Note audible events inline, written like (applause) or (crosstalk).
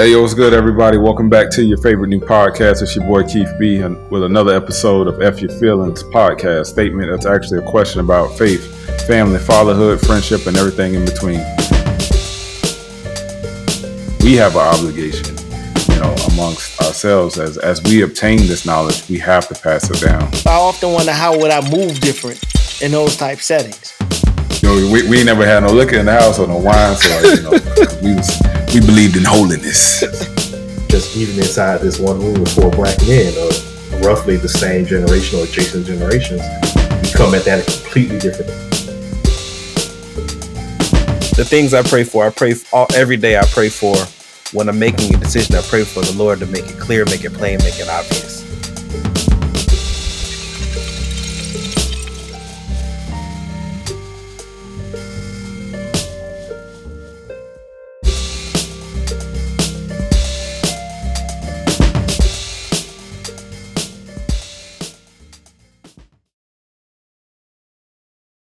Hey, yo, what's good, everybody? Welcome back to your favorite new podcast. It's your boy Keith B, and with another episode of F Your Feelings podcast statement. That's actually a question about faith, family, fatherhood, friendship, and everything in between. We have an obligation, you know, amongst ourselves as as we obtain this knowledge, we have to pass it down. I often wonder how would I move different in those type settings. You know, we, we never had no liquor in the house or no wine, so you know, (laughs) we was we believed in holiness. (laughs) Just even inside this one room with four black men of roughly the same generation or adjacent generations, we come at that a completely different. The things I pray for, I pray all, every day. I pray for when I'm making a decision. I pray for the Lord to make it clear, make it plain, make it obvious.